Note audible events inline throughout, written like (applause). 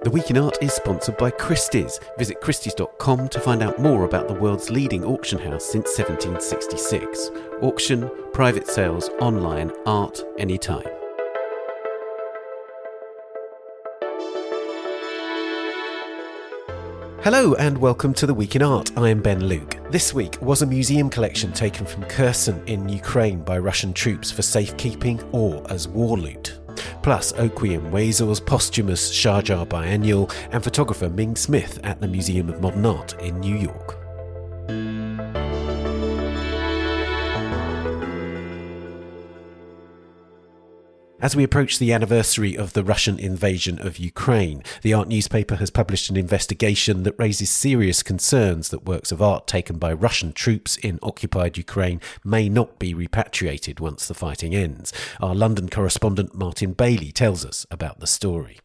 The Week in Art is sponsored by Christie's. Visit Christie's.com to find out more about the world's leading auction house since 1766. Auction, private sales, online, art, anytime. Hello and welcome to the Week in Art. I am Ben Luke. This week was a museum collection taken from Kherson in Ukraine by Russian troops for safekeeping or as war loot plus Okwui Enwezor's posthumous Sharjah Biennial and photographer Ming Smith at the Museum of Modern Art in New York. As we approach the anniversary of the Russian invasion of Ukraine, the art newspaper has published an investigation that raises serious concerns that works of art taken by Russian troops in occupied Ukraine may not be repatriated once the fighting ends. Our London correspondent Martin Bailey tells us about the story.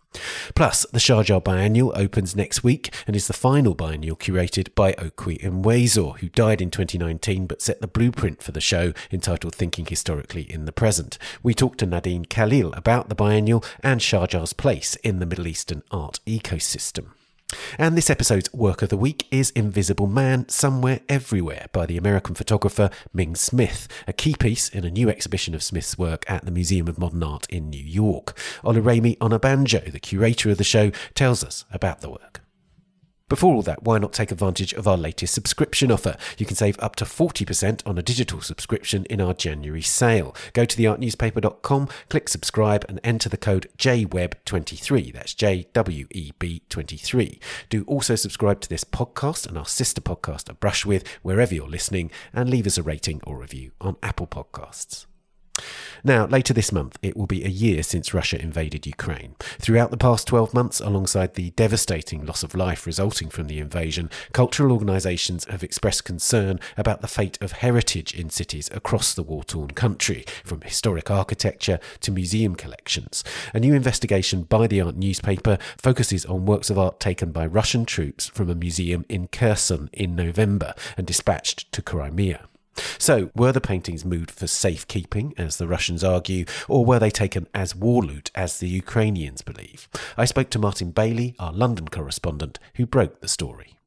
Plus, the Sharjah Biennial opens next week and is the final biennial curated by Okwui Enwezor, who died in 2019 but set the blueprint for the show entitled Thinking Historically in the Present. We talked to Nadine Khalil about the biennial and Sharjah's place in the Middle Eastern art ecosystem. And this episode's work of the week is Invisible Man Somewhere Everywhere by the American photographer Ming Smith, a key piece in a new exhibition of Smith's work at the Museum of Modern Art in New York. Oluremi Onabanjo, the curator of the show, tells us about the work. Before all that, why not take advantage of our latest subscription offer? You can save up to 40% on a digital subscription in our January sale. Go to theartnewspaper.com, click subscribe, and enter the code JWEB23. That's J W E B 23. Do also subscribe to this podcast and our sister podcast, A Brush With, wherever you're listening, and leave us a rating or review on Apple Podcasts. Now, later this month, it will be a year since Russia invaded Ukraine. Throughout the past 12 months, alongside the devastating loss of life resulting from the invasion, cultural organisations have expressed concern about the fate of heritage in cities across the war torn country, from historic architecture to museum collections. A new investigation by the art newspaper focuses on works of art taken by Russian troops from a museum in Kherson in November and dispatched to Crimea. So, were the paintings moved for safekeeping, as the Russians argue, or were they taken as war loot, as the Ukrainians believe? I spoke to Martin Bailey, our London correspondent, who broke the story.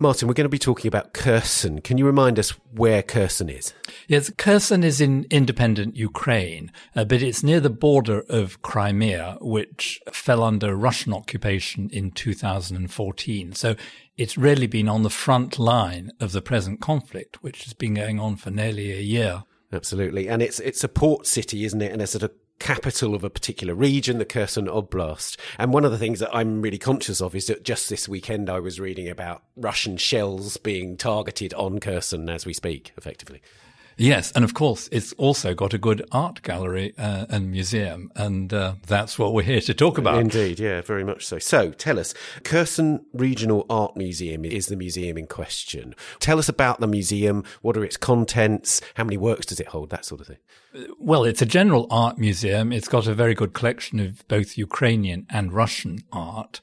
Martin, we're going to be talking about Kherson. Can you remind us where Kherson is? Yes, Kherson is in independent Ukraine, uh, but it's near the border of Crimea, which fell under Russian occupation in 2014. So it's really been on the front line of the present conflict, which has been going on for nearly a year. Absolutely. And it's it's a port city, isn't it? And a sort of capital of a particular region, the Kherson Oblast. And one of the things that I'm really conscious of is that just this weekend I was reading about Russian shells being targeted on Kherson as we speak, effectively. Yes, and of course, it's also got a good art gallery uh, and museum, and uh, that's what we're here to talk about. Indeed, yeah, very much so. So, tell us, Kherson Regional Art Museum is the museum in question. Tell us about the museum. What are its contents? How many works does it hold? That sort of thing. Well, it's a general art museum. It's got a very good collection of both Ukrainian and Russian art.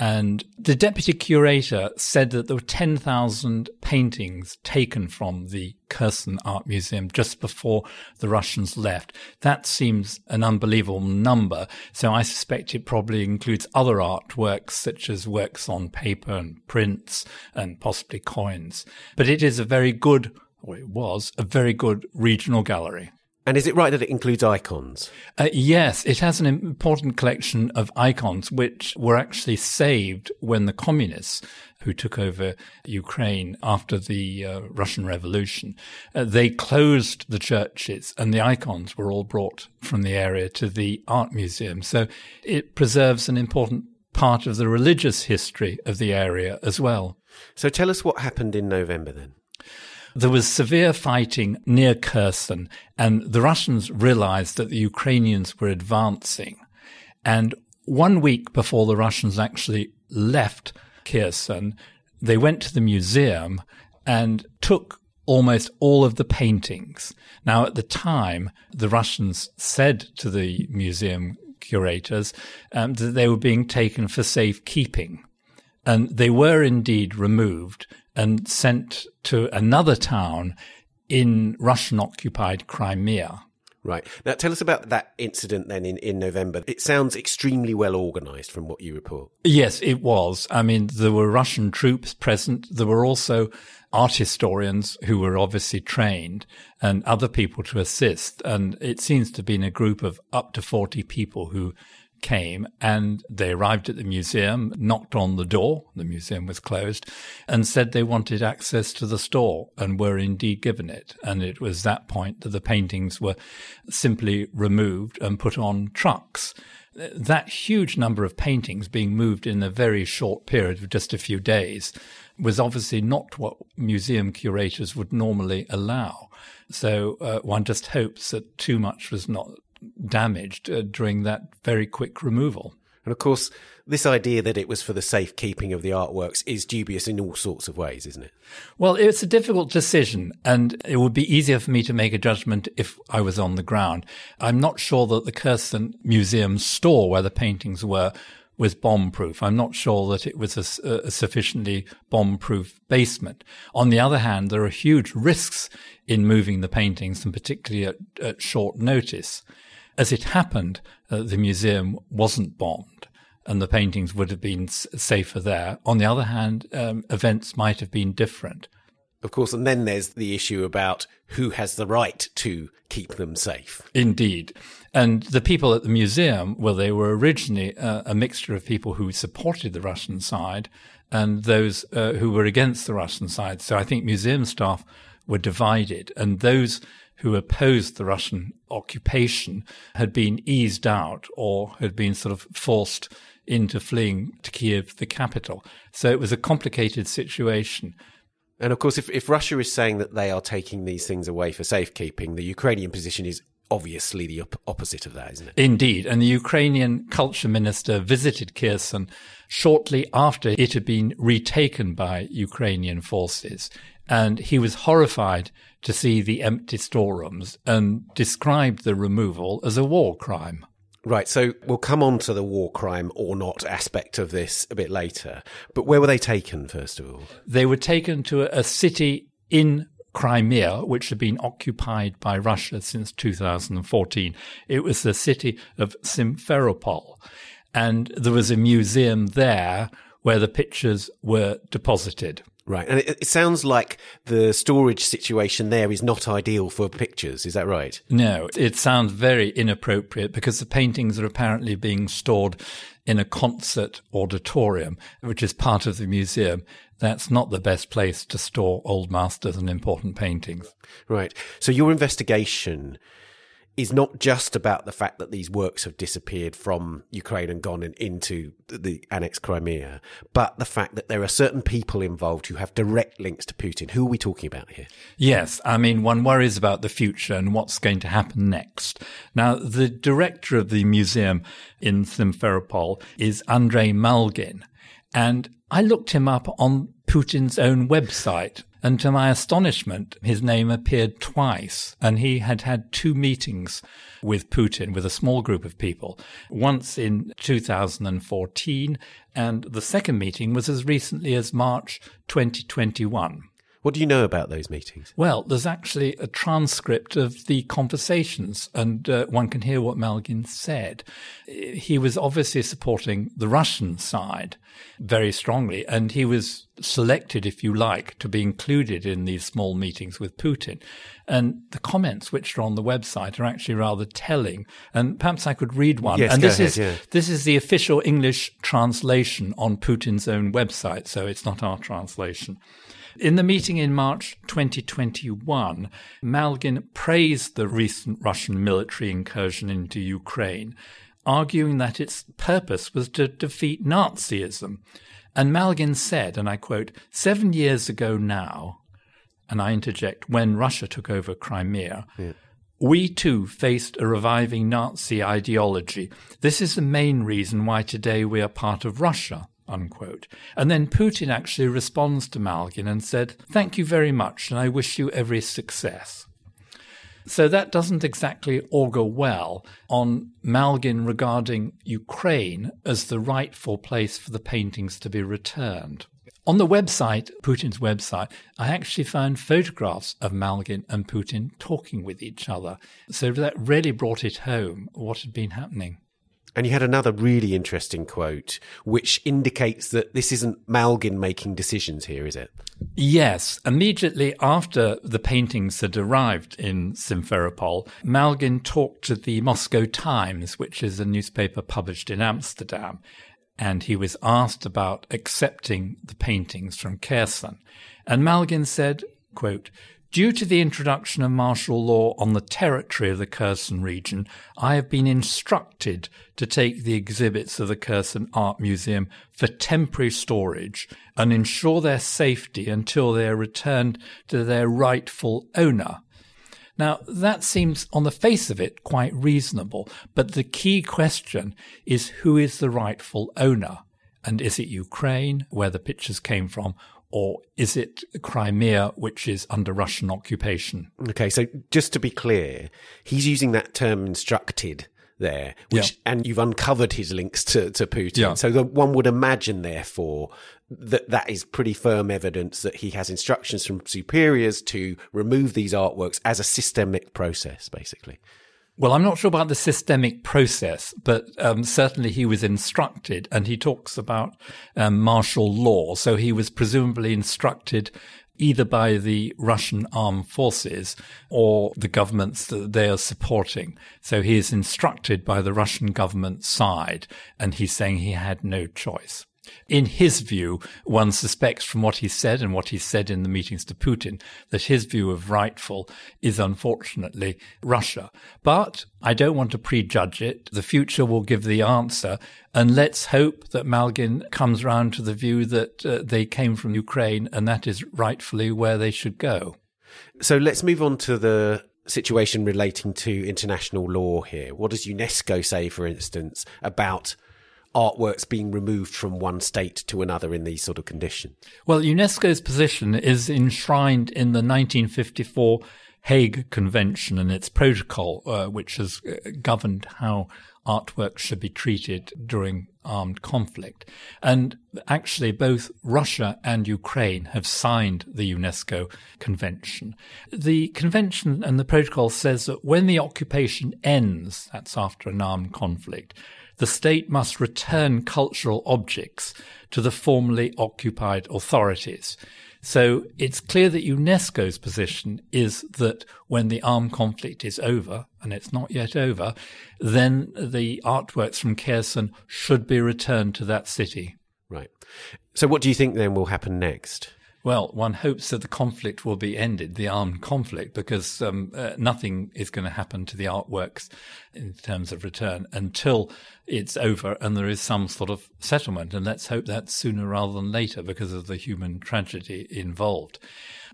And the deputy curator said that there were 10,000 paintings taken from the Kherson Art Museum just before the Russians left. That seems an unbelievable number. So I suspect it probably includes other artworks such as works on paper and prints and possibly coins. But it is a very good, or it was a very good regional gallery. And is it right that it includes icons? Uh, yes, it has an important collection of icons which were actually saved when the communists who took over Ukraine after the uh, Russian Revolution, uh, they closed the churches and the icons were all brought from the area to the art museum. So it preserves an important part of the religious history of the area as well. So tell us what happened in November then. There was severe fighting near Kherson, and the Russians realized that the Ukrainians were advancing. And one week before the Russians actually left Kherson, they went to the museum and took almost all of the paintings. Now, at the time, the Russians said to the museum curators um, that they were being taken for safekeeping. And they were indeed removed and sent to another town in Russian occupied Crimea. Right. Now, tell us about that incident then in, in November. It sounds extremely well organized from what you report. Yes, it was. I mean, there were Russian troops present. There were also art historians who were obviously trained and other people to assist. And it seems to have been a group of up to 40 people who came and they arrived at the museum, knocked on the door, the museum was closed, and said they wanted access to the store and were indeed given it. And it was that point that the paintings were simply removed and put on trucks. That huge number of paintings being moved in a very short period of just a few days was obviously not what museum curators would normally allow. So uh, one just hopes that too much was not damaged uh, during that very quick removal. And of course, this idea that it was for the safekeeping of the artworks is dubious in all sorts of ways, isn't it? Well, it's a difficult decision, and it would be easier for me to make a judgment if I was on the ground. I'm not sure that the Kherson Museum store where the paintings were was bomb proof. I'm not sure that it was a, a sufficiently bomb proof basement. On the other hand, there are huge risks in moving the paintings, and particularly at, at short notice. As it happened, uh, the museum wasn't bombed and the paintings would have been s- safer there. On the other hand, um, events might have been different. Of course, and then there's the issue about who has the right to keep them safe. Indeed. And the people at the museum, well, they were originally uh, a mixture of people who supported the Russian side and those uh, who were against the Russian side. So I think museum staff were divided, and those who opposed the Russian occupation had been eased out or had been sort of forced into fleeing to Kiev, the capital. So it was a complicated situation. And of course, if, if Russia is saying that they are taking these things away for safekeeping, the Ukrainian position is obviously the op- opposite of that, isn't it? Indeed. And the Ukrainian culture minister visited Kherson shortly after it had been retaken by Ukrainian forces. And he was horrified to see the empty storerooms and described the removal as a war crime. Right, so we'll come on to the war crime or not aspect of this a bit later. But where were they taken, first of all? They were taken to a, a city in Crimea, which had been occupied by Russia since 2014. It was the city of Simferopol. And there was a museum there where the pictures were deposited. Right. And it, it, sounds like the storage situation there is not ideal for pictures. Is that right? No, it sounds very inappropriate because the paintings are apparently being stored in a concert auditorium, which is part of the museum. That's not the best place to store old masters and important paintings. Right. So your investigation is not just about the fact that these works have disappeared from Ukraine and gone in, into the annexed Crimea, but the fact that there are certain people involved who have direct links to Putin. Who are we talking about here? Yes, I mean, one worries about the future and what's going to happen next. Now, the director of the museum in Simferopol is Andrei Malgin, and I looked him up on Putin's own website. And to my astonishment, his name appeared twice. And he had had two meetings with Putin with a small group of people, once in 2014, and the second meeting was as recently as March 2021. What do you know about those meetings? Well, there's actually a transcript of the conversations, and uh, one can hear what Malgin said. He was obviously supporting the Russian side very strongly, and he was selected, if you like, to be included in these small meetings with Putin. And the comments which are on the website are actually rather telling. And perhaps I could read one. Yes, and go this ahead, is yeah. this is the official English translation on Putin's own website, so it's not our translation. In the meeting in March 2021, Malgin praised the recent Russian military incursion into Ukraine, arguing that its purpose was to defeat Nazism. And Malgin said, and I quote, seven years ago now, and I interject, when Russia took over Crimea, Yeah. we too faced a reviving Nazi ideology. This is the main reason why today we are part of Russia. Unquote. And then Putin actually responds to Malgin and said, Thank you very much, and I wish you every success. So that doesn't exactly augur well on Malgin regarding Ukraine as the rightful place for the paintings to be returned. On the website, Putin's website, I actually found photographs of Malgin and Putin talking with each other. So that really brought it home what had been happening. And you had another really interesting quote, which indicates that this isn't Malgin making decisions here, is it? Yes. Immediately after the paintings had arrived in Simferopol, Malgin talked to the Moscow Times, which is a newspaper published in Amsterdam and he was asked about accepting the paintings from Kherson. And Malgin said, quote, Due to the introduction of martial law on the territory of the Kherson region, I have been instructed to take the exhibits of the Kherson Art Museum for temporary storage and ensure their safety until they are returned to their rightful owner. Now, that seems on the face of it quite reasonable, but the key question is who is the rightful owner? And is it Ukraine, where the pictures came from, or is it Crimea, which is under Russian occupation? Okay, so just to be clear, he's using that term instructed there, which, yeah. and you've uncovered his links to, to Putin. Yeah. So the, one would imagine, therefore, that that is pretty firm evidence that he has instructions from superiors to remove these artworks as a systemic process, basically. Well, I'm not sure about the systemic process, but um, certainly he was instructed, and he talks about um, martial law. So he was presumably instructed either by the Russian armed forces or the governments that they are supporting. So he is instructed by the Russian government side, and he's saying he had no choice. In his view, one suspects from what he said and what he said in the meetings to Putin that his view of rightful is unfortunately Russia. But I don't want to prejudge it. The future will give the answer. And let's hope that Malgin comes round to the view that uh, they came from Ukraine and that is rightfully where they should go. So let's move on to the situation relating to international law here. What does UNESCO say, for instance, about artworks being removed from one state to another in these sort of conditions? Well, UNESCO's position is enshrined in the 1954 Hague Convention and its protocol, uh, which has uh, governed how artworks should be treated during armed conflict. And actually, both Russia and Ukraine have signed the UNESCO Convention. The convention and the protocol says that when the occupation ends, that's after an armed conflict, the state must return cultural objects to the formerly occupied authorities. So it's clear that UNESCO's position is that when the armed conflict is over, and it's not yet over, then the artworks from Kherson should be returned to that city. Right. So what do you think then will happen next? Well, one hopes that the conflict will be ended, the armed conflict, because um, uh, nothing is going to happen to the artworks in terms of return until it's over and there is some sort of settlement. And let's hope that sooner rather than later because of the human tragedy involved.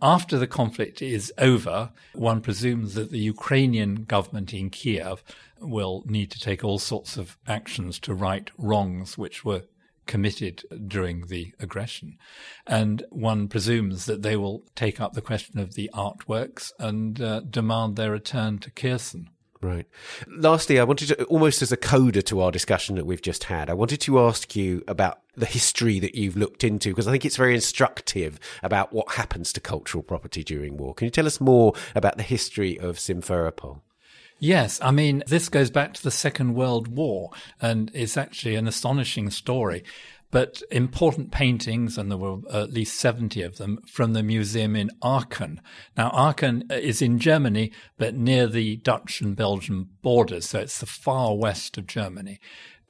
After the conflict is over, one presumes that the Ukrainian government in Kiev will need to take all sorts of actions to right wrongs which were committed during the aggression. And one presumes that they will take up the question of the artworks and uh, demand their return to Kherson. Right. Lastly, I wanted to, almost as a coda to our discussion that we've just had, I wanted to ask you about the history that you've looked into, because I think it's very instructive about what happens to cultural property during war. Can you tell us more about the history of Simferopol? Yes, I mean, this goes back to the Second World War, and it's actually an astonishing story. But important paintings, and there were at least 70 of them, from the museum in Aachen. Now, Aachen is in Germany, but near the Dutch and Belgian borders, so it's the far west of Germany.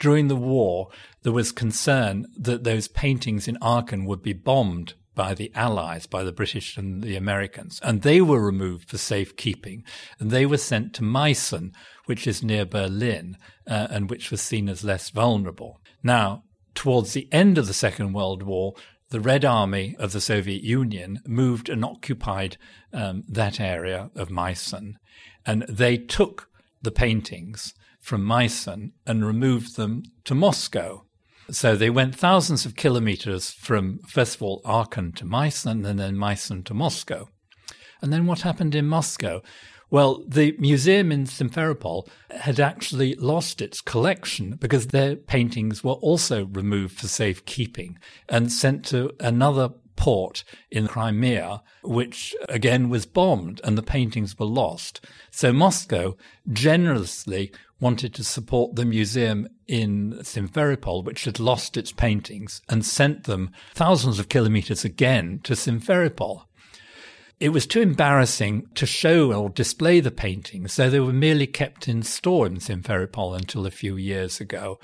During the war, there was concern that those paintings in Aachen would be bombed by the Allies, by the British and the Americans, and they were removed for safekeeping, and they were sent to Meissen, which is near Berlin, uh, and which was seen as less vulnerable. Now, towards the end of the Second World War, the Red Army of the Soviet Union moved and occupied um, that area of Meissen, and they took the paintings from Meissen and removed them to Moscow. So they went thousands of kilometers from, first of all, Aachen to Meissen and then Meissen to Moscow. And then what happened in Moscow? Well, the museum in Simferopol had actually lost its collection because their paintings were also removed for safekeeping and sent to another port in Crimea, which again was bombed and the paintings were lost. So Moscow generously wanted to support the museum in Simferopol, which had lost its paintings, and sent them thousands of kilometers again to Simferopol. It was too embarrassing to show or display the paintings, so they were merely kept in store in Simferopol until a few years ago.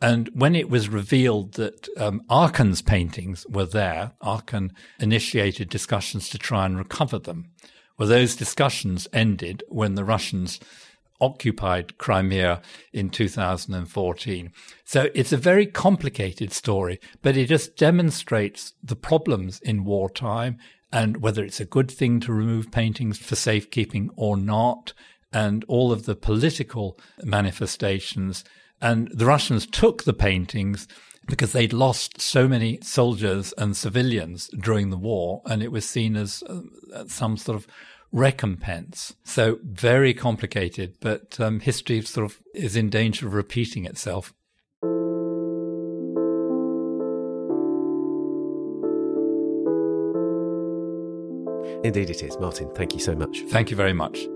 And when it was revealed that um, Aachen's paintings were there, Arkun initiated discussions to try and recover them. Well, those discussions ended when the Russians occupied Crimea in 2014. So it's a very complicated story, but it just demonstrates the problems in wartime and whether it's a good thing to remove paintings for safekeeping or not, and all of the political manifestations. And the Russians took the paintings because they'd lost so many soldiers and civilians during the war, and it was seen as uh, some sort of recompense. So very complicated, but um, history sort of is in danger of repeating itself. Indeed, it is. Martin, thank you so much. Thank you very much.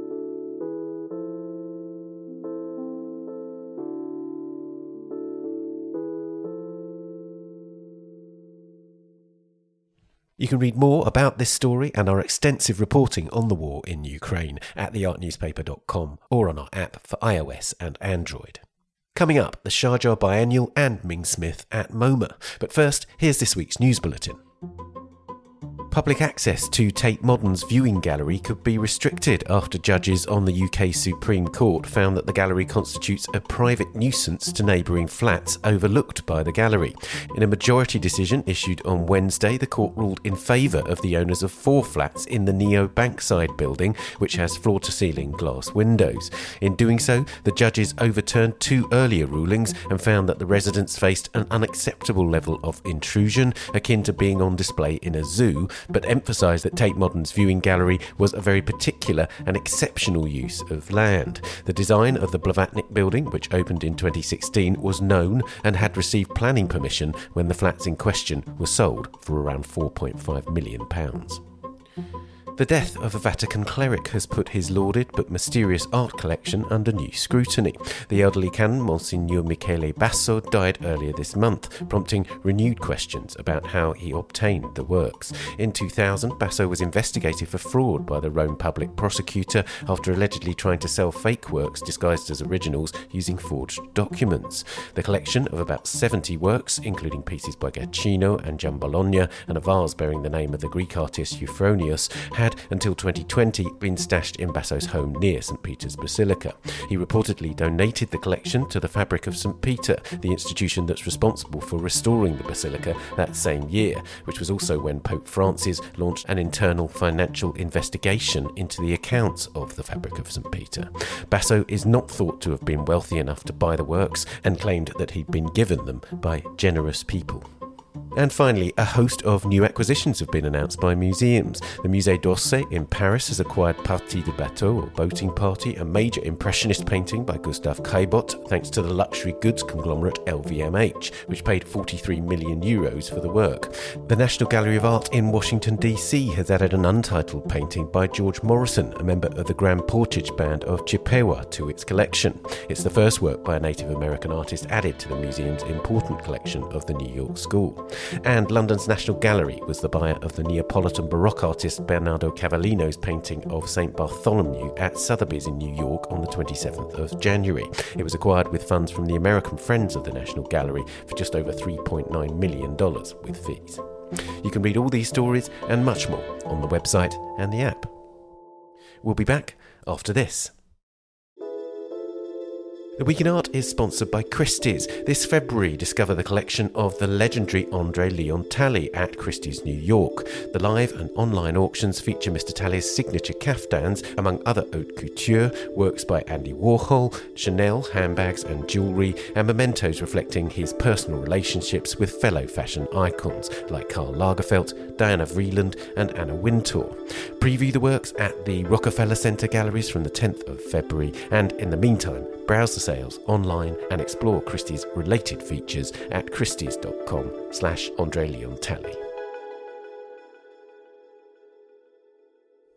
You can read more about this story and our extensive reporting on the war in Ukraine at theartnewspaper.com or on our app for iOS and Android. Coming up, the Sharjah Biennial and Ming Smith at MoMA. But first, here's this week's news bulletin. Public access to Tate Modern's viewing gallery could be restricted after judges on the UK Supreme Court found that the gallery constitutes a private nuisance to neighbouring flats overlooked by the gallery. In a majority decision issued on Wednesday, the court ruled in favour of the owners of four flats in the Neo Bankside building, which has floor to ceiling glass windows. In doing so, the judges overturned two earlier rulings and found that the residents faced an unacceptable level of intrusion, akin to being on display in a zoo but emphasised that Tate Modern's viewing gallery was a very particular and exceptional use of land. The design of the Blavatnik building, which opened in 2016, was known and had received planning permission when the flats in question were sold for around £4.5 million. The death of a Vatican cleric has put his lauded but mysterious art collection under new scrutiny. The elderly canon, Monsignor Michele Basso, died earlier this month, prompting renewed questions about how he obtained the works. In 2000, Basso was investigated for fraud by the Rome public prosecutor after allegedly trying to sell fake works disguised as originals using forged documents. The collection of about 70 works, including pieces by Guercino and Giambologna and a vase bearing the name of the Greek artist Euphronios, had, until 2020, been stashed in Basso's home near St. Peter's Basilica. He reportedly donated the collection to the Fabric of St. Peter, the institution that's responsible for restoring the basilica that same year, which was also when Pope Francis launched an internal financial investigation into the accounts of the Fabric of St. Peter. Basso is not thought to have been wealthy enough to buy the works and claimed that he'd been given them by generous people. And finally, a host of new acquisitions have been announced by museums. The Musée d'Orsay in Paris has acquired Partie de Bateau, or Boating Party, a major impressionist painting by Gustave Caillebotte, thanks to the luxury goods conglomerate LVMH, which paid 43 million euros for the work. The National Gallery of Art in Washington, D.C. has added an untitled painting by George Morrison, a member of the Grand Portage Band of Chippewa, to its collection. It's the first work by a Native American artist added to the museum's important collection of the New York School. And London's National Gallery was the buyer of the Neapolitan Baroque artist Bernardo Cavallino's painting of St. Bartholomew at Sotheby's in New York on the 27th of January. It was acquired with funds from the American Friends of the National Gallery for just over $3.9 million with fees. You can read all these stories and much more on the website and the app. We'll be back after this. The Week in Art is sponsored by Christie's. This February, discover the collection of the legendary Andre Leon Talley at Christie's New York. The live and online auctions feature Mr. Talley's signature caftans, among other haute couture, works by Andy Warhol, Chanel, handbags and jewellery, and mementos reflecting his personal relationships with fellow fashion icons like Karl Lagerfeld, Diana Vreeland, and Anna Wintour. Preview the works at the Rockefeller Center galleries from the 10th of February, and in the meantime, browse the sales online and explore Christie's related features at christies.com slash Andre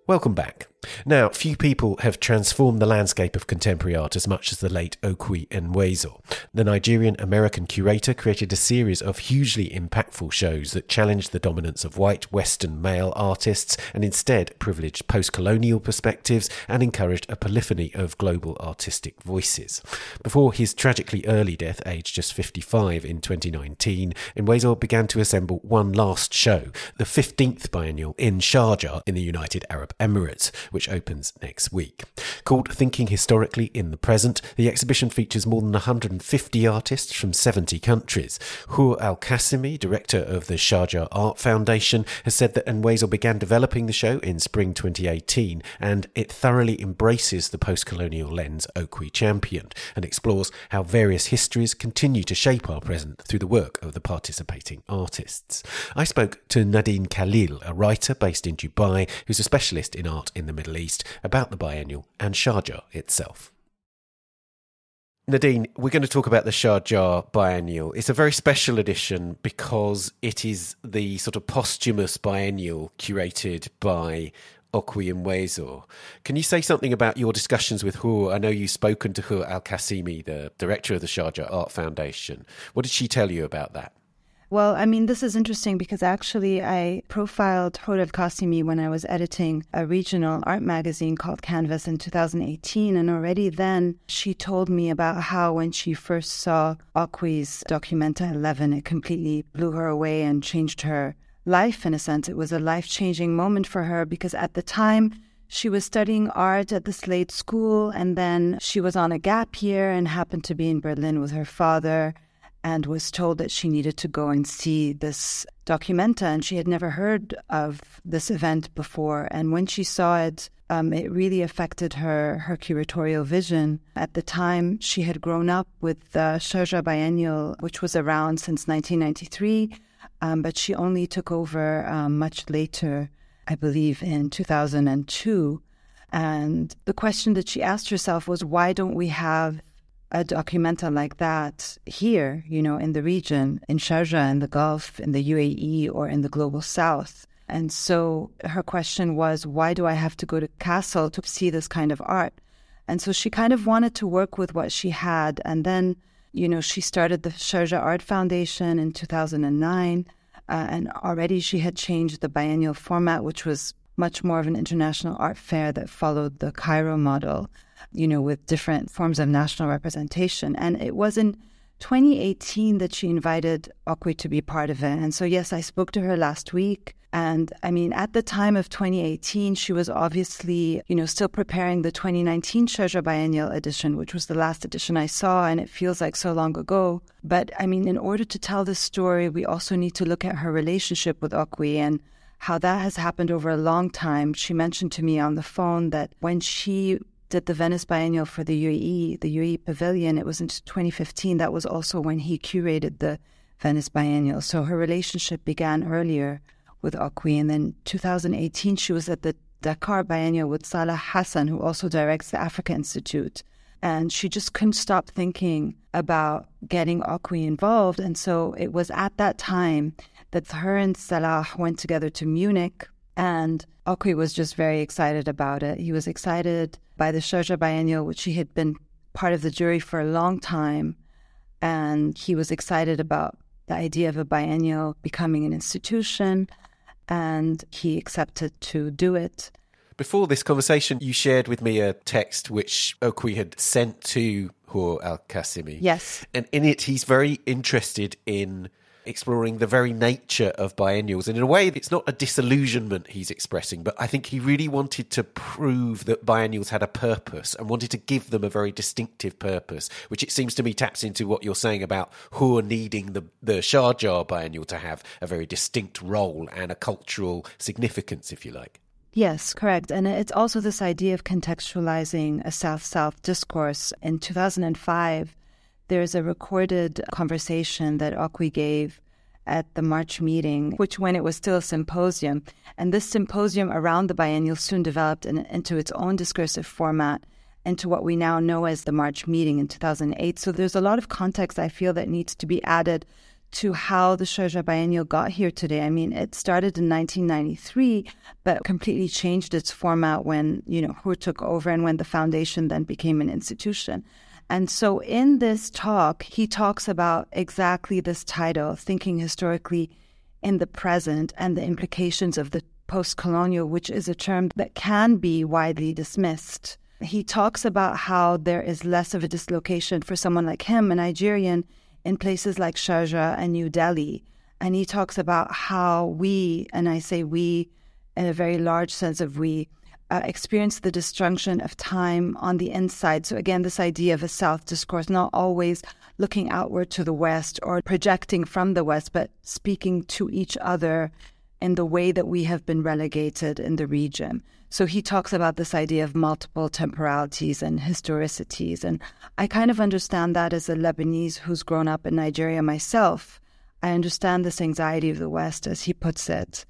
Welcome back. Now, few people have transformed the landscape of contemporary art as much as the late Okwui Enwezor. The Nigerian American curator created a series of hugely impactful shows that challenged the dominance of white Western male artists and instead privileged post colonial perspectives and encouraged a polyphony of global artistic voices. Before his tragically early death, aged just 55 in 2019, Enwezor began to assemble one last show, the 15th biennial in Sharjah in the United Arab Emirates, which opens next week. Called Thinking Historically in the Present, the exhibition features more than 150 artists from 70 countries. Hoor Al Qasimi, director of the Sharjah Art Foundation, has said that Enwezor began developing the show in spring 2018 and it thoroughly embraces the post colonial lens Okwui championed and explores how various histories continue to shape our present through the work of the participating artists. I spoke to Nadine Khalil, a writer based in Dubai who's a specialist in art in the Middle East, about the biennial and Sharjah itself. Nadine, we're going to talk about the Sharjah Biennial. It's a very special edition because it is the sort of posthumous biennial curated by Okwui Enwezor. Can you say something about your discussions with Hoor? I know you've spoken to Hoor Al Qasimi, the director of the Sharjah Art Foundation. What did she tell you about that? Well, I mean, this is interesting because actually I profiled Hoor Al Qasimi when I was editing a regional art magazine called Canvas in 2018. And already then she told me about how when she first saw Okwui's Documenta 11, it completely blew her away and changed her life in a sense. It was a life changing moment for her because at the time, she was studying art at the Slade School, and then she was on a gap year and happened to be in Berlin with her father and was told that she needed to go and see this documenta, and she had never heard of this event before. And when she saw it, um, it really affected her her curatorial vision. At the time, she had grown up with the Sharjah Biennial, which was around since 1993, um, but she only took over um, much later, I believe, in 2002. And the question that she asked herself was, why don't we have a documenta like that here, you know, in the region, in Sharjah, in the Gulf, in the UAE, or in the global south. And so her question was, why do I have to go to Kassel to see this kind of art? And so she kind of wanted to work with what she had. And then, you know, she started the Sharjah Art Foundation in 2009. Uh, and already she had changed the biennial format, which was much more of an international art fair that followed the Cairo model you know, with different forms of national representation. And it was in 2018 that she invited Okwui to be part of it. And so, yes, I spoke to her last week. And I mean, at the time of 2018, she was obviously, you know, still preparing the 2019 Sharjah Biennial edition, which was the last edition I saw, and it feels like so long ago. But I mean, in order to tell this story, we also need to look at her relationship with Okwui and how that has happened over a long time. She mentioned to me on the phone that when she did the Venice Biennial for the UAE, the UAE Pavilion. It was in 2015. That was also when he curated the Venice Biennial. So her relationship began earlier with Okwui. And then 2018, she was at the Dakar Biennial with Salah Hassan, who also directs the Africa Institute. And she just couldn't stop thinking about getting Okwui involved. And so it was at that time that her and Salah went together to Munich and Okwui was just very excited about it. He was excited by the Sharjah Biennial, which he had been part of the jury for a long time. And he was excited about the idea of a biennial becoming an institution. And he accepted to do it. Before this conversation, you shared with me a text which Okwui had sent to Hoor Al Qasimi. Yes. And in it, he's very interested in exploring the very nature of biennials. And in a way, it's not a disillusionment he's expressing, but I think he really wanted to prove that biennials had a purpose and wanted to give them a very distinctive purpose, which it seems to me taps into what you're saying about who are needing the, the Sharjah biennial to have a very distinct role and a cultural significance, if you like. Yes, correct. And it's also this idea of contextualizing a South South discourse. In 2005, there's a recorded conversation that Okwui gave at the March meeting, which when it was still a symposium. And this symposium around the biennial soon developed in, into its own discursive format into what we now know as the March meeting in 2008. So there's a lot of context I feel that needs to be added to how the Sharjah Biennial got here today. I mean, it started in 1993, but completely changed its format when, you know, Hoor took over and when the foundation then became an institution. And so in this talk, he talks about exactly this title, Thinking Historically in the Present, and the implications of the post colonial, which is a term that can be widely dismissed. He talks about how there is less of a dislocation for someone like him, a Nigerian, in places like Sharjah and New Delhi. And he talks about how we, and I say we in a very large sense of we, uh, experience the disjunction of time on the inside. So, again, this idea of a South discourse, not always looking outward to the West or projecting from the West, but speaking to each other in the way that we have been relegated in the region. So he talks about this idea of multiple temporalities and historicities. And I kind of understand that as a Lebanese who's grown up in Nigeria myself. I understand this anxiety of the West, as he puts it.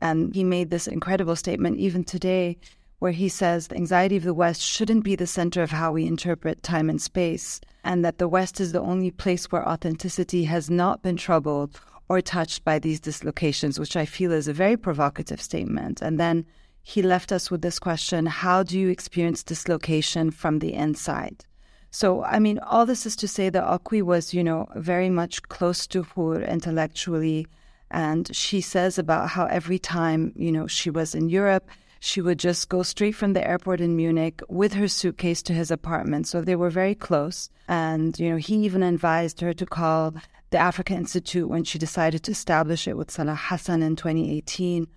And he made this incredible statement even today where he says the anxiety of the West shouldn't be the center of how we interpret time and space, and that the West is the only place where authenticity has not been troubled or touched by these dislocations, which I feel is a very provocative statement. And then he left us with this question How do you experience dislocation from the inside? So, I mean, all this is to say that Okwui was, you know, very much close to Hoor intellectually. And she says about how every time, you know, she was in Europe, she would just go straight from the airport in Munich with her suitcase to his apartment. So they were very close. And, you know, he even advised her to call the Africa Institute when she decided to establish it with Salah Hassan in 2018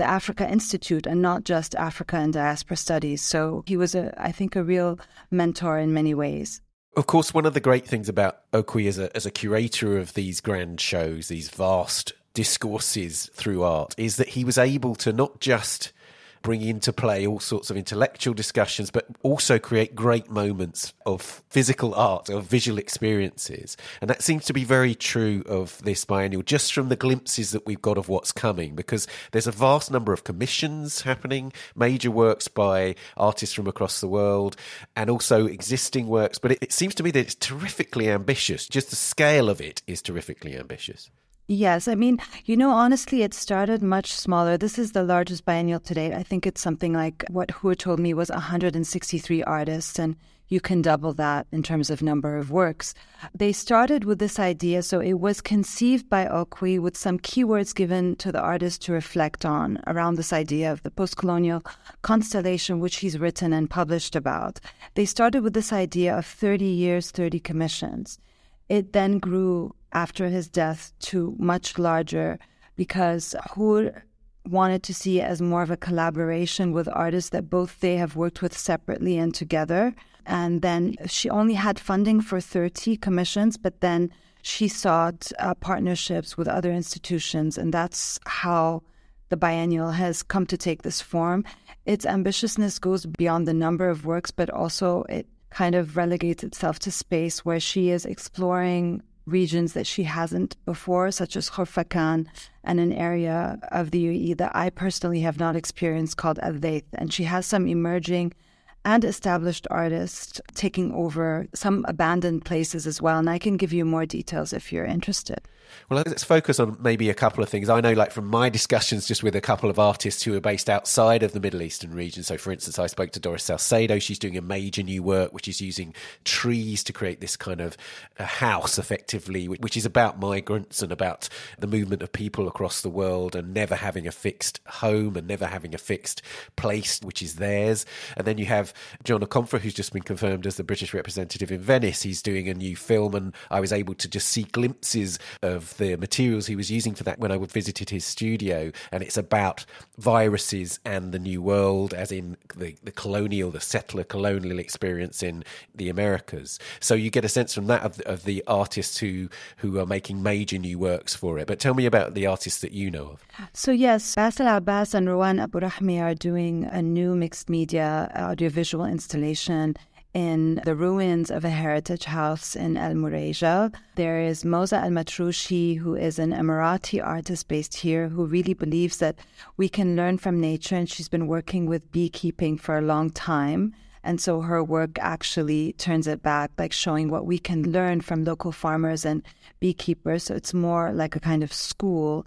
the Africa Institute and not just Africa and diaspora studies. So he was, a, I think, a real mentor in many ways. Of course, one of the great things about Okwui as a, as a curator of these grand shows, these vast discourses through art, is that he was able to not just bring into play all sorts of intellectual discussions, but also create great moments of physical art, of visual experiences. And that seems to be very true of this biennial, just from the glimpses that we've got of what's coming, because there's a vast number of commissions happening, major works by artists from across the world, and also existing works. But it, it seems to me that it's terrifically ambitious. Just the scale of it is terrifically ambitious. Yes, I mean, you know, honestly, it started much smaller. This is the largest biennial to date. I think it's something like what Hoor told me was 163 artists, and you can double that in terms of number of works. They started with this idea, so it was conceived by Okwui with some keywords given to the artist to reflect on around this idea of the post colonial constellation, which he's written and published about. They started with this idea of 30 years, 30 commissions. It then grew after his death to much larger because Hoor wanted to see it as more of a collaboration with artists that both they have worked with separately and together. And then she only had funding for 30 commissions, but then she sought uh, partnerships with other institutions. And that's how the biennial has come to take this form. Its ambitiousness goes beyond the number of works, but also it kind of relegates itself to space where she is exploring regions that she hasn't before, such as Khorfakan and an area of the UAE that I personally have not experienced called Al And she has some emerging and established artists taking over some abandoned places as well. And I can give you more details if you're interested. Well, let's focus on maybe a couple of things. I know, like from my discussions just with a couple of artists who are based outside of the Middle Eastern region. So, for instance, I spoke to Doris Salcedo. She's doing a major new work, which is using trees to create this kind of a house, effectively, which is about migrants and about the movement of people across the world and never having a fixed home and never having a fixed place, which is theirs. And then you have John Akomfrah, who's just been confirmed as the British representative in Venice. He's doing a new film, and I was able to just see glimpses of the materials he was using for that when I visited his studio. And it's about viruses and the New World, as in the, the colonial, the settler colonial experience in the Americas. So you get a sense from that of, of the artists who who are making major new works for it. But tell me about the artists that you know of. So yes, Basel Abbas and Rowan Abou are doing a new mixed media audiovisual installation in the ruins of a heritage house in Al Muraija. There is Moza Al Matrushi, who is an Emirati artist based here, who really believes that we can learn from nature, and she's been working with beekeeping for a long time. And so her work actually turns it back, like showing what we can learn from local farmers and beekeepers. So it's more like a kind of school.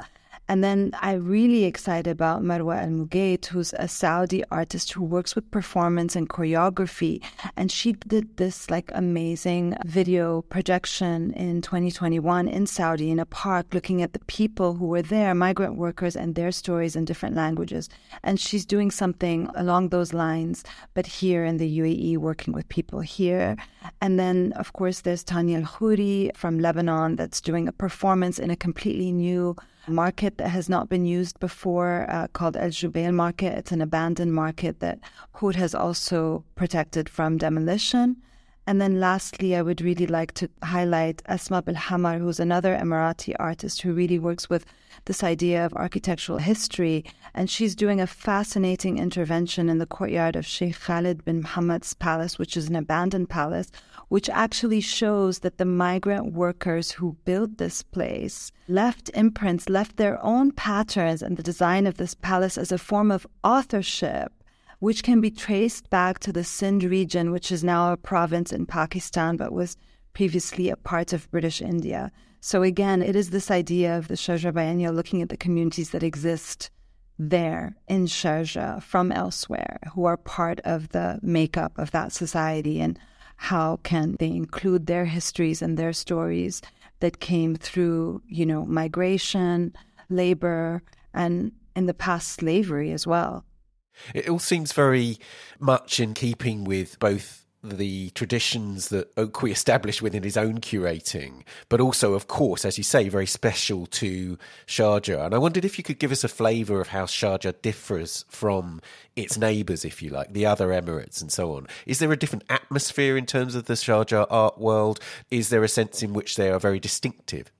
And then I'm really excited about Marwa Al Mugait, who's a Saudi artist who works with performance and choreography. And she did this like amazing video projection in 2021 in Saudi in a park looking at the people who were there, migrant workers and their stories in different languages. And she's doing something along those lines, but here in the UAE, working with people here. And then, of course, there's Tania El Khoury from Lebanon that's doing a performance in a completely new market that has not been used before uh, called El Jubail Market. It's an abandoned market that Hoor has also protected from demolition. And then lastly, I would really like to highlight Asma Belhamar, who's another Emirati artist who really works with this idea of architectural history. And she's doing a fascinating intervention in the courtyard of Sheikh Khalid bin Muhammad's palace, which is an abandoned palace, which actually shows that the migrant workers who built this place left imprints, left their own patterns and the design of this palace as a form of authorship, which can be traced back to the Sindh region, which is now a province in Pakistan but was previously a part of British India. So again, it is this idea of the Sharjah Biennial looking at the communities that exist there in Sharjah from elsewhere who are part of the makeup of that society and how can they include their histories and their stories that came through, you know, migration, labor, and in the past slavery as well. It all seems very much in keeping with both the traditions that Okwui established within his own curating, but also, of course, as you say, very special to Sharjah. And I wondered if you could give us a flavour of how Sharjah differs from its neighbours, if you like, the other emirates and so on. Is there a different atmosphere in terms of the Sharjah art world? Is there a sense in which they are very distinctive?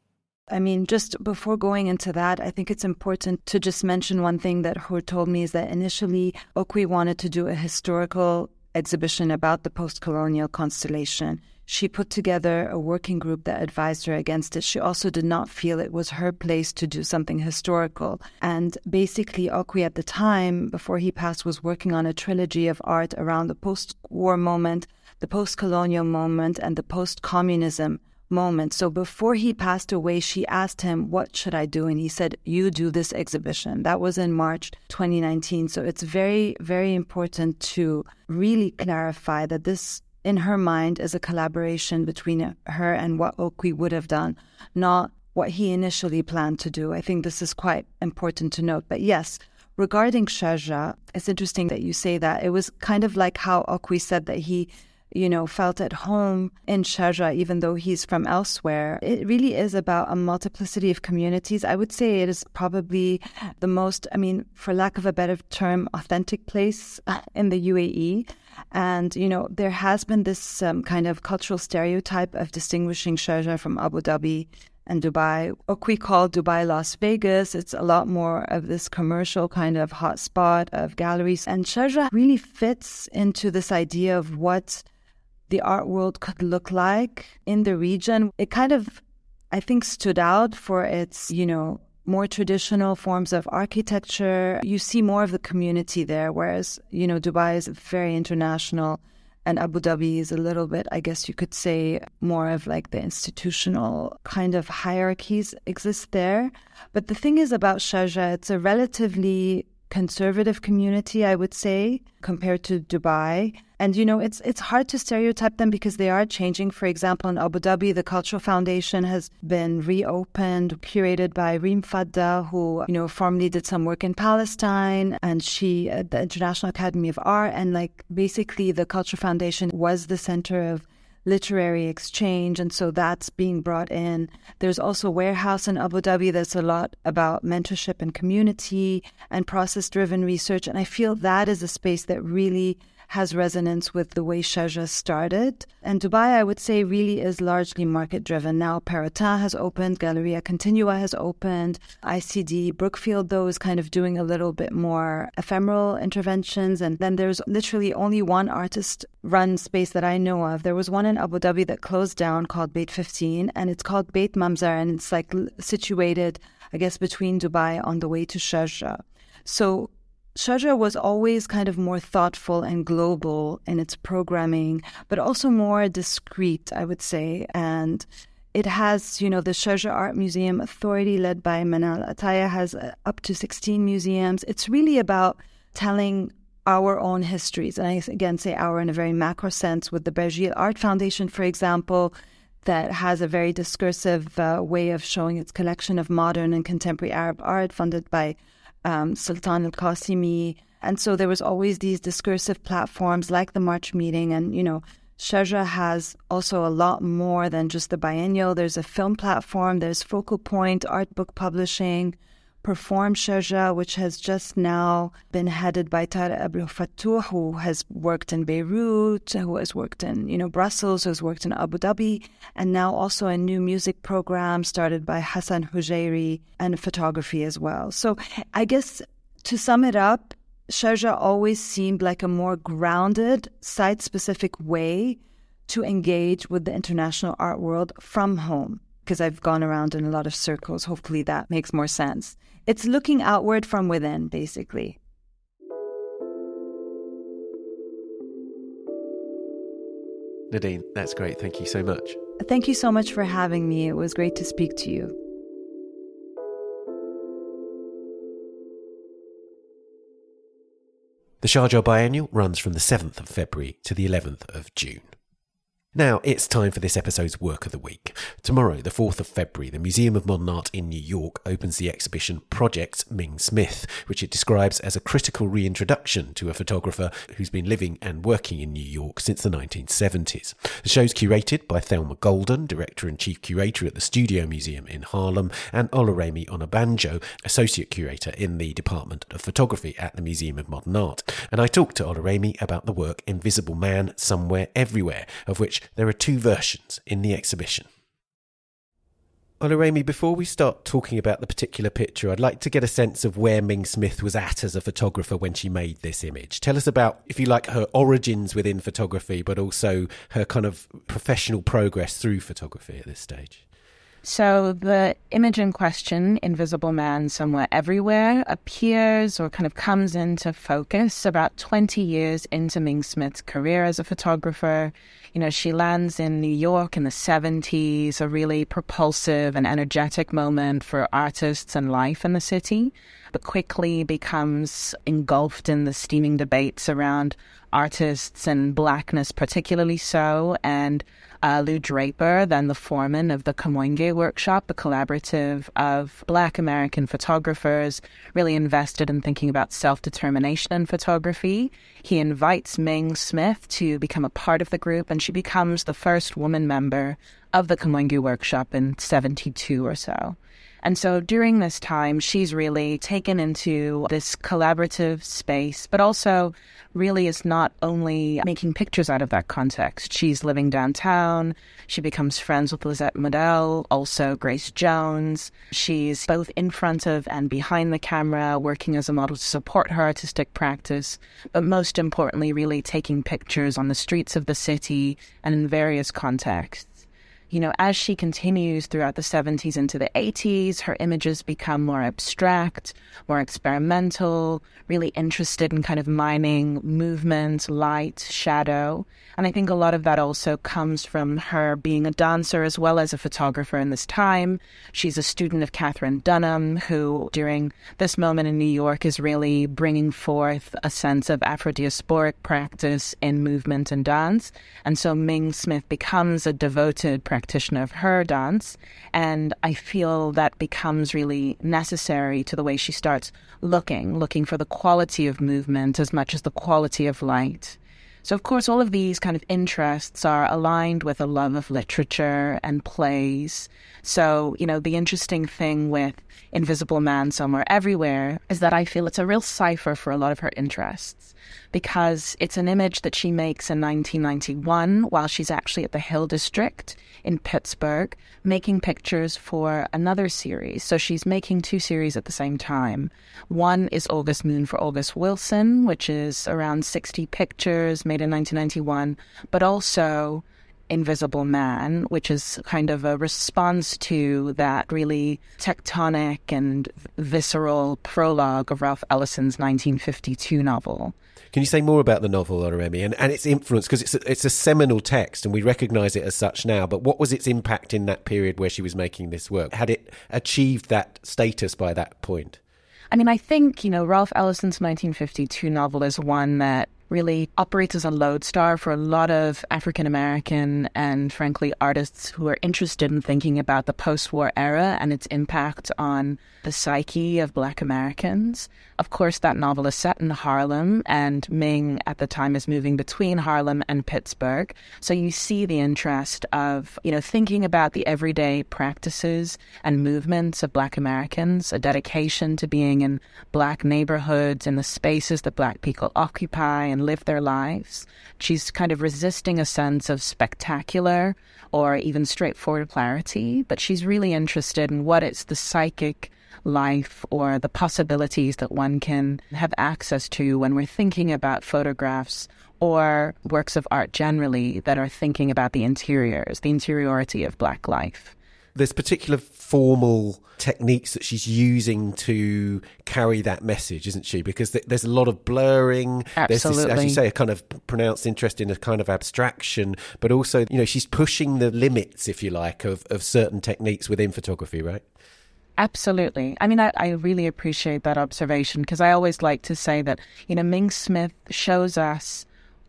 I mean, just before going into that, I think it's important to just mention one thing that Hoor told me is that initially Okwui wanted to do a historical exhibition about the post colonial constellation. She put together a working group that advised her against it. She also did not feel it was her place to do something historical. And basically, Okwui at the time, before he passed, was working on a trilogy of art around the post war moment, the post colonial moment, and the post communism moment. So before he passed away, she asked him, What should I do? And he said, You do this exhibition. That was in March 2019. So it's very, very important to really clarify that this, in her mind, is a collaboration between her and what Okwui would have done, not what he initially planned to do. I think this is quite important to note. But yes, regarding Sharjah, it's interesting that you say that. It was kind of like how Okwui said that he you know, felt at home in Sharjah, even though he's from elsewhere. It really is about a multiplicity of communities. I would say it is probably the most, I mean, for lack of a better term, authentic place in the UAE. And, you know, there has been this um, kind of cultural stereotype of distinguishing Sharjah from Abu Dhabi and Dubai. What we call Dubai Las Vegas, it's a lot more of this commercial kind of hotspot of galleries. And Sharjah really fits into this idea of what the art world could look like in the region. It kind of, I think, stood out for its, you know, more traditional forms of architecture. You see more of the community there, whereas, you know, Dubai is very international and Abu Dhabi is a little bit, I guess you could say, more of like the institutional kind of hierarchies exist there. But the thing is about Sharjah, it's a relatively conservative community, I would say, compared to Dubai. And you know, it's it's hard to stereotype them because they are changing. For example, in Abu Dhabi, the Cultural Foundation has been reopened, curated by Reem Fadda, who you know formerly did some work in Palestine, and she at the International Academy of Art, and like basically the Cultural Foundation was the center of literary exchange, and so that's being brought in. There's also Warehouse in Abu Dhabi that's a lot about mentorship and community and process driven research, and I feel that is a space that really has resonance with the way Sharjah started. And Dubai, I would say, really is largely market driven. Now, Parata has opened, Galleria Continua has opened, ICD Brookfield, though, is kind of doing a little bit more ephemeral interventions. And then there's literally only one artist run space that I know of. There was one in Abu Dhabi that closed down called Beit 15, and it's called Beit Mamzar, and it's like situated, I guess, between Dubai on the way to Sharjah. So Sharjah was always kind of more thoughtful and global in its programming, but also more discreet, I would say. And it has, you know, the Sharjah Art Museum Authority, led by Manal Ataya, has uh, up to 16 museums. It's really about telling our own histories. And I again say our in a very macro sense with the Barjeel Art Foundation, for example, that has a very discursive uh, way of showing its collection of modern and contemporary Arab art funded by um, Sultan al Qasimi. And so there was always these discursive platforms like the March meeting. And, you know, Sharjah has also a lot more than just the biennial. There's a film platform, there's Focal Point, art book publishing, Perform Sharjah, which has just now been headed by Tarek Abou El Fetouh, who has worked in Beirut, who has worked in, you know, Brussels, who has worked in Abu Dhabi, and now also a new music program started by Hassan Hujairi and photography as well. So I guess to sum it up, Sharjah always seemed like a more grounded, site specific way to engage with the international art world from home because I've gone around in a lot of circles. Hopefully that makes more sense. It's looking outward from within, basically. Nadine, that's great. Thank you so much. Thank you so much for having me. It was great to speak to you. The Sharjah Biennial runs from the 7th of February to the 11th of June. Now it's time for this episode's Work of the Week. Tomorrow, the 4th of February, the Museum of Modern Art in New York opens the exhibition Project Ming Smith, which it describes as a critical reintroduction to a photographer who's been living and working in New York since the 1970s. The show's curated by Thelma Golden, Director and Chief Curator at the Studio Museum in Harlem, and Oluremi Onabanjo, Associate Curator in the Department of Photography at the Museum of Modern Art. And I talked to Oluremi about the work Invisible Man Somewhere Everywhere, of which there are two versions in the exhibition. Oluremi, before we start talking about the particular picture, I'd like to get a sense of where Ming Smith was at as a photographer when she made this image. Tell us about, if you like, her origins within photography, but also her kind of professional progress through photography at this stage. So the image in question, Invisible Man Somewhere Everywhere, appears or kind of comes into focus about 20 years into Ming Smith's career as a photographer. You know, she lands in New York in the 70s, a really propulsive and energetic moment for artists and life in the city, but quickly becomes engulfed in the steaming debates around artists and blackness, particularly so, and Lou Draper, then the foreman of the Kamoinge Workshop, a collaborative of Black American photographers really invested in thinking about self determination in photography. He invites Ming Smith to become a part of the group, and she becomes the first woman member of the Kamoinge Workshop in 72 or so. And so during this time, she's really taken into this collaborative space, but also really is not only making pictures out of that context. She's living downtown. She becomes friends with Lisette Model, also Grace Jones. She's both in front of and behind the camera, working as a model to support her artistic practice, but most importantly, really taking pictures on the streets of the city and in various contexts you know, as she continues throughout the 70s into the 80s, her images become more abstract, more experimental, really interested in kind of mining movement, light, shadow. And I think a lot of that also comes from her being a dancer as well as a photographer in this time. She's a student of Katherine Dunham, who during this moment in New York is really bringing forth a sense of Afro-diasporic practice in movement and dance. And so Ming Smith becomes a devoted practitioner practitioner of her dance. And I feel that becomes really necessary to the way she starts looking, looking for the quality of movement as much as the quality of light. So, of course, all of these kind of interests are aligned with a love of literature and plays. So, you know, the interesting thing with Invisible Man Somewhere Everywhere is that I feel it's a real cipher for a lot of her interests because it's an image that she makes in 1991 while she's actually at the Hill District in Pittsburgh making pictures for another series. So she's making two series at the same time. One is August Moon for August Wilson, which is around 60 pictures made in 1991, but also Invisible Man, which is kind of a response to that really tectonic and visceral prologue of Ralph Ellison's 1952 novel. Can you say more about the novel, Oluremi, and, and its influence? Because it's a, it's a seminal text and we recognise it as such now, but what was its impact in that period where she was making this work? Had it achieved that status by that point? I mean, I think, you know, Ralph Ellison's 1952 novel is one that really operates as a lodestar for a lot of African American and, frankly, artists who are interested in thinking about the post war era and its impact on the psyche of Black Americans. Of course, that novel is set in Harlem, and Ming at the time is moving between Harlem and Pittsburgh. So you see the interest of, you know, thinking about the everyday practices and movements of Black Americans, a dedication to being in Black neighborhoods and the spaces that Black people occupy and live their lives. She's kind of resisting a sense of spectacular or even straightforward clarity, but she's really interested in what it's the psychic life or the possibilities that one can have access to when we're thinking about photographs or works of art generally that are thinking about the interiors, the interiority of Black life. There's particular formal techniques that she's using to carry that message, isn't she? Because th- there's a lot of blurring. Absolutely. There's this, as you say, a kind of pronounced interest in a kind of abstraction, but also, you know, she's pushing the limits, if you like, of, of certain techniques within photography, right? Absolutely. I mean, I, I really appreciate that observation because I always like to say that, you know, Ming Smith shows us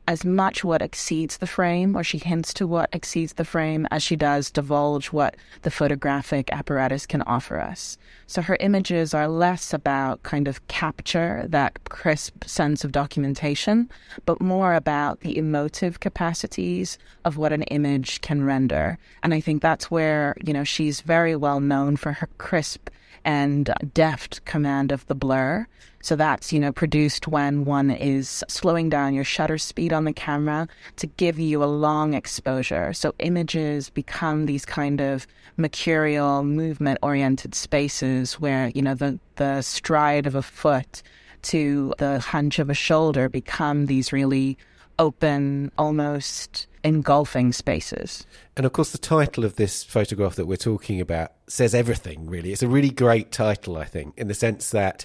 as much what exceeds the frame, or she hints to what exceeds the frame, as she does divulge what the photographic apparatus can offer us. So her images are less about kind of capture, that crisp sense of documentation, but more about the emotive capacities of what an image can render. And I think that's where, you know, she's very well known for her crisp and deft command of the blur. So that's, you know, produced when one is slowing down your shutter speed on the camera to give you a long exposure. So images become these kind of mercurial, movement oriented spaces where, you know, the, the stride of a foot to the hunch of a shoulder become these really open, almost engulfing spaces. And of course, the title of this photograph that we're talking about says everything, really. It's a really great title, I think, in the sense that,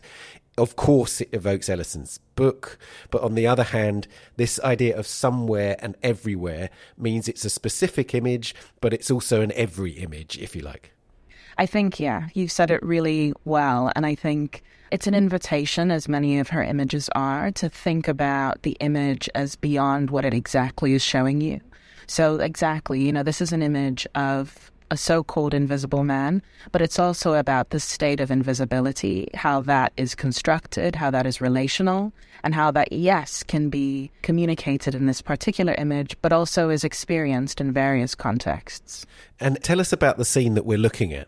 of course, it evokes Ellison's book, but on the other hand, this idea of somewhere and everywhere means it's a specific image, but it's also an every image, if you like. I think, yeah, you said it really well. And I think it's an invitation, as many of her images are, to think about the image as beyond what it exactly is showing you. So, exactly, you know, this is an image of a so called invisible man, but it's also about the state of invisibility, how that is constructed, how that is relational, and how that, yes, can be communicated in this particular image, but also is experienced in various contexts. And tell us about the scene that we're looking at.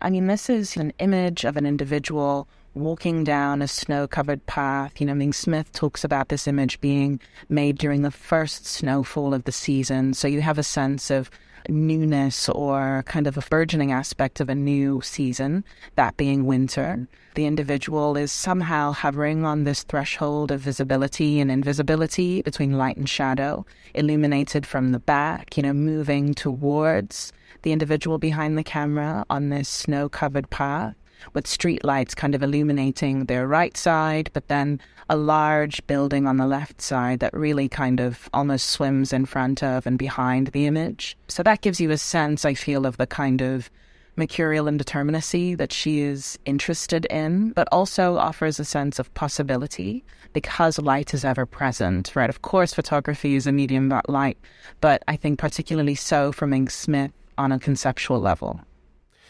I mean, this is an image of an individual walking down a snow covered path. You know, Ming Smith talks about this image being made during the first snowfall of the season. So you have a sense of newness or kind of a burgeoning aspect of a new season, that being winter. The individual is somehow hovering on this threshold of visibility and invisibility between light and shadow, illuminated from the back, you know, moving towards the individual behind the camera on this snow covered path with street lights kind of illuminating their right side, but then a large building on the left side that really kind of almost swims in front of and behind the image. So that gives you a sense, I feel, of the kind of mercurial indeterminacy that she is interested in, but also offers a sense of possibility because light is ever present, right? Of course, photography is a medium about light, but I think particularly so for Ming Smith on a conceptual level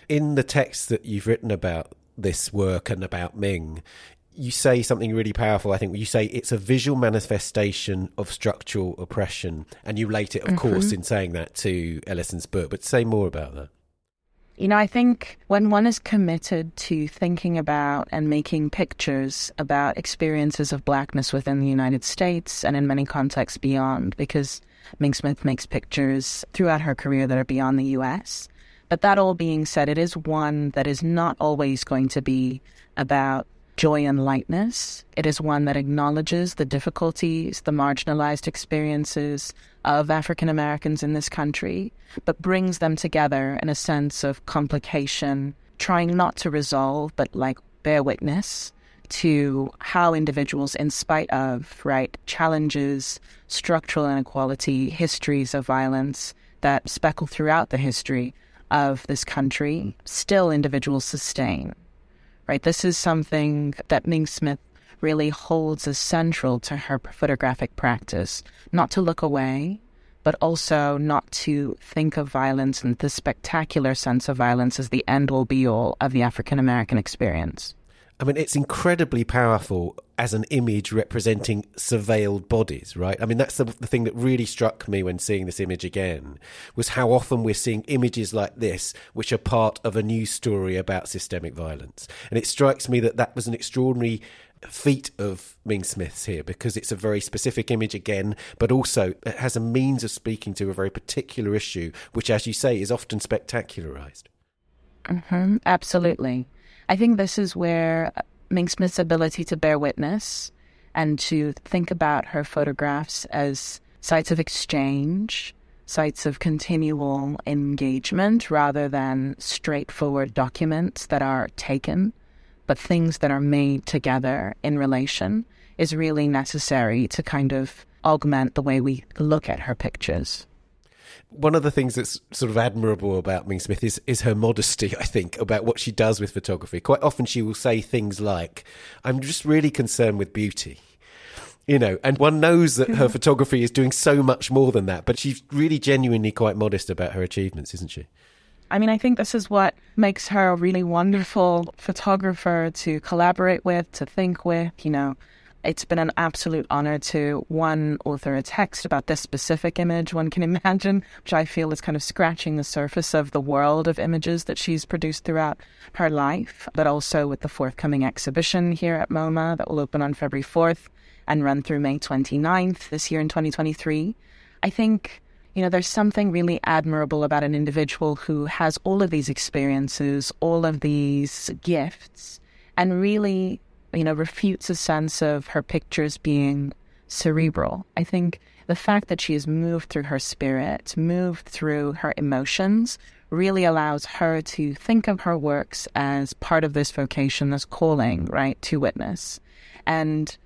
in the text that you've written about this work and about Ming, you say something really powerful. I think you say it's a visual manifestation of structural oppression, and you relate it, of mm-hmm. course, in saying that to Ellison's book. But say more about that. You know, I think when one is committed to thinking about and making pictures about experiences of blackness within the United States and in many contexts beyond, because Ming Smith makes pictures throughout her career that are beyond the US. But that all being said, it is one that is not always going to be about joy and lightness. It is one that acknowledges the difficulties, the marginalized experiences of African Americans in this country, but brings them together in a sense of complication, trying not to resolve, but like bear witness to how individuals, in spite of, right, challenges, structural inequality, histories of violence that speckle throughout the history, of this country still individuals sustain. Right? This is something that Ming Smith really holds as central to her photographic practice. Not to look away, but also not to think of violence and the spectacular sense of violence as the end all be all of the African American experience. I mean, it's incredibly powerful as an image representing surveilled bodies, right? I mean, that's the, the, thing that really struck me when seeing this image again was how often we're seeing images like this, which are part of a news story about systemic violence. And it strikes me that that was an extraordinary feat of Ming Smith's here because it's a very specific image again, but also it has a means of speaking to a very particular issue, which, as you say, is often spectacularized. Mm-hmm, absolutely. I think this is where uh, Ming Smith's ability to bear witness and to think about her photographs as sites of exchange, sites of continual engagement rather than straightforward documents that are taken, but things that are made together in relation is really necessary to kind of augment the way we look at her pictures one of the things that's sort of admirable about Ming Smith is is her modesty. I think about what she does with photography. Quite often, she will say things like, "I'm just really concerned with beauty." You know, and one knows that her mm-hmm. photography is doing so much more than that, but she's really genuinely quite modest about her achievements, isn't she? I mean, I think this is what makes her a really wonderful photographer to collaborate with, to think with. You know, it's been an absolute honor to one author a text about this specific image one can (laughs) imagine, which I feel is kind of scratching the surface of the world of images that she's produced throughout her life, but also with the forthcoming exhibition here at MoMA that will open on February 4th and run through May 29th this year in 2023. I think you know, there's something really admirable about an individual who has all of these experiences, all of these gifts, and really you know, refutes a sense of her pictures being cerebral. I think the fact that she has moved through her spirit, moved through her emotions, really allows her to think of her works as part of this vocation, this calling, right, to witness. And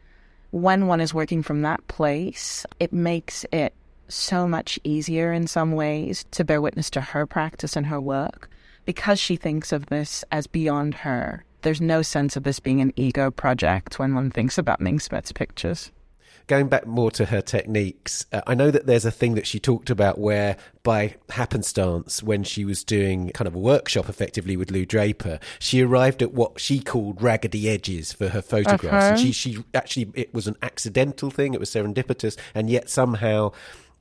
when one is working from that place, it makes it so much easier in some ways to bear witness to her practice and her work because she thinks of this as beyond her there's no sense of this being an ego project when one thinks about Ming Smith's pictures. Going back more to her techniques, uh, I know that there's a thing that she talked about where, by happenstance, when she was doing kind of a workshop effectively with Lou Draper, she arrived at what she called raggedy edges for her photographs. Uh-huh. And she, she actually, it was an accidental thing, it was serendipitous, and yet somehow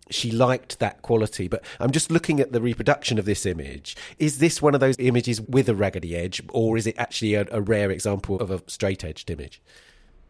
she liked that quality. But I'm just looking at the reproduction of this image. Is this one of those images with a raggedy edge, or is it actually a, a rare example of a straight edged image?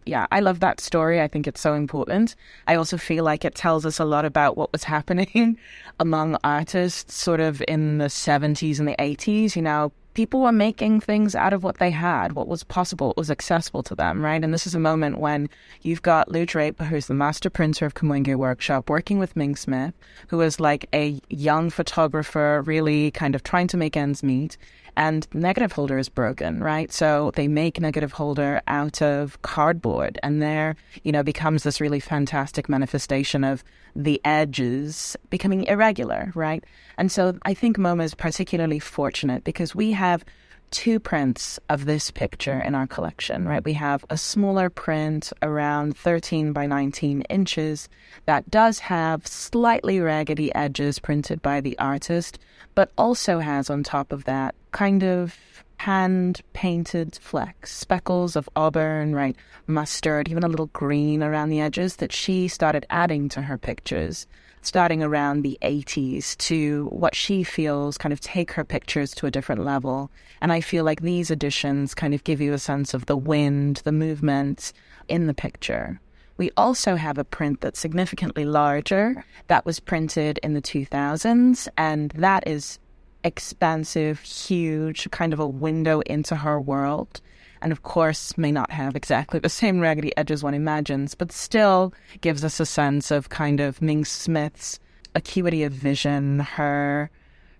yeah, I love that story. I think it's so important. I also feel like it tells us a lot about what was (laughs) happening among artists sort of in the 70s and the 80s. You know, people were making things out of what they had, what was possible, what was accessible to them, right? And this is a moment when you've got Lou Draper, who's the master printer of Kamoinge Workshop, working with Ming Smith, who is like a young photographer, really kind of trying to make ends meet and negative holder is broken, right? So they make negative holder out of cardboard, and there, you know, becomes this really fantastic manifestation of the edges becoming irregular, right? And so I think MoMA is particularly fortunate because we have two prints of this picture in our collection, right? We have a smaller print around 13 by 19 inches that does have slightly raggedy edges printed by the artist, but also has on top of that kind of hand painted flecks, speckles of auburn, right, mustard, even a little green around the edges that she started adding to her pictures starting around the 80s to what she feels kind of take her pictures to a different level. And I feel like these additions kind of give you a sense of the wind, the movement in the picture. We also have a print that's significantly larger that was printed in the 2000s, and that is expansive, huge, kind of a window into her world and of course may not have exactly the same raggedy edges one imagines, but still gives us a sense of kind of Ming Smith's acuity of vision, her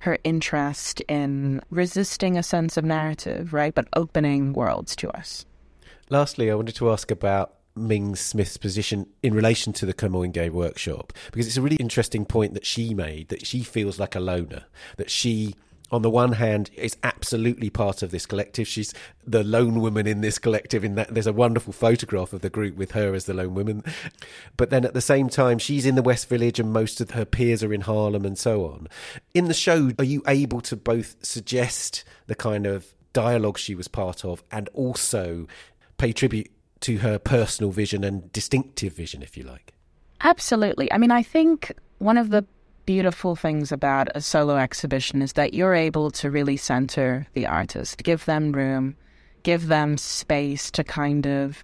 her interest in resisting a sense of narrative, right, but opening worlds to us. Lastly, I wanted to ask about Ming Smith's position in relation to the Kamoinge workshop because it's a really interesting point that she made that she feels like a loner, that she on the one hand, is absolutely part of this collective. She's the lone woman in this collective. In that, there's a wonderful photograph of the group with her as the lone woman. But then at the same time, she's in the West Village, and most of her peers are in Harlem, and so on. In the show, are you able to both suggest the kind of dialogue she was part of, and also pay tribute to her personal vision and distinctive vision, if you like? Absolutely. I mean, I think one of the beautiful things about a solo exhibition is that you're able to really center the artist, give them room, give them space to kind of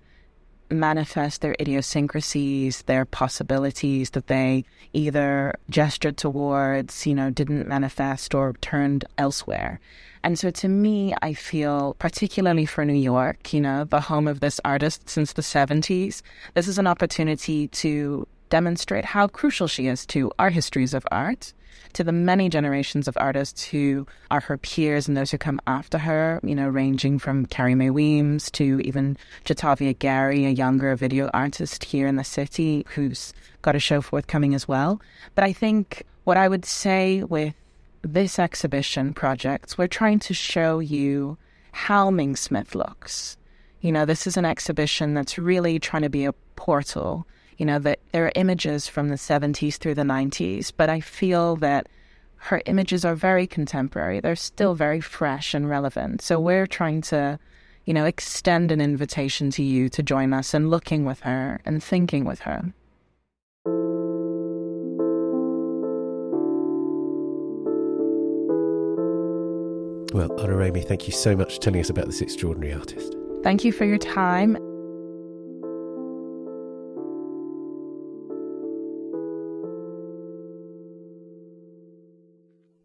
manifest their idiosyncrasies, their possibilities that they either gestured towards, you know, didn't manifest or turned elsewhere. And so to me, I feel, particularly for New York, you know, the home of this artist since the 70s, this is an opportunity to demonstrate how crucial she is to our histories of art, to the many generations of artists who are her peers and those who come after her, you know, ranging from Carrie Mae Weems to even Jatovia Gary, a younger video artist here in the city who's got a show forthcoming as well. But I think what I would say with this exhibition project, we're trying to show you how Ming Smith looks. You know, this is an exhibition that's really trying to be a portal you know, that there are images from the 70s through the 90s, but I feel that her images are very contemporary. They're still very fresh and relevant. So we're trying to, you know, extend an invitation to you to join us in looking with her and thinking with her. Well, Oluremi, thank you so much for telling us about this extraordinary artist. Thank you for your time.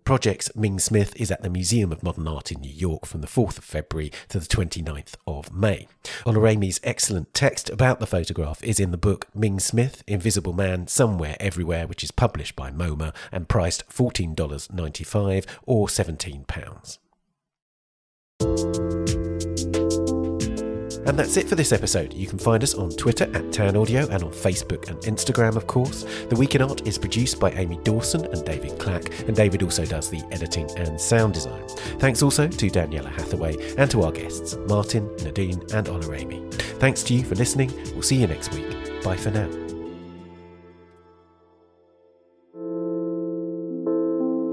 Projects Ming Smith is at the Museum of Modern Art in New York from the 4th of February to the 29th of May. Oluremi's excellent text about the photograph is in the book Ming Smith, Invisible Man Somewhere Everywhere, which is published by MoMA and priced $14.95 or £17. And that's it for this episode. You can find us on Twitter at Tan Audio and on Facebook and Instagram, of course. The Week in Art is produced by Amy Dawson and David Clack, and David also does the editing and sound design. Thanks also to Daniela Hathaway and to our guests, Martin, Nadine, and Oluremi. Thanks to you for listening. We'll see you next week. Bye for now.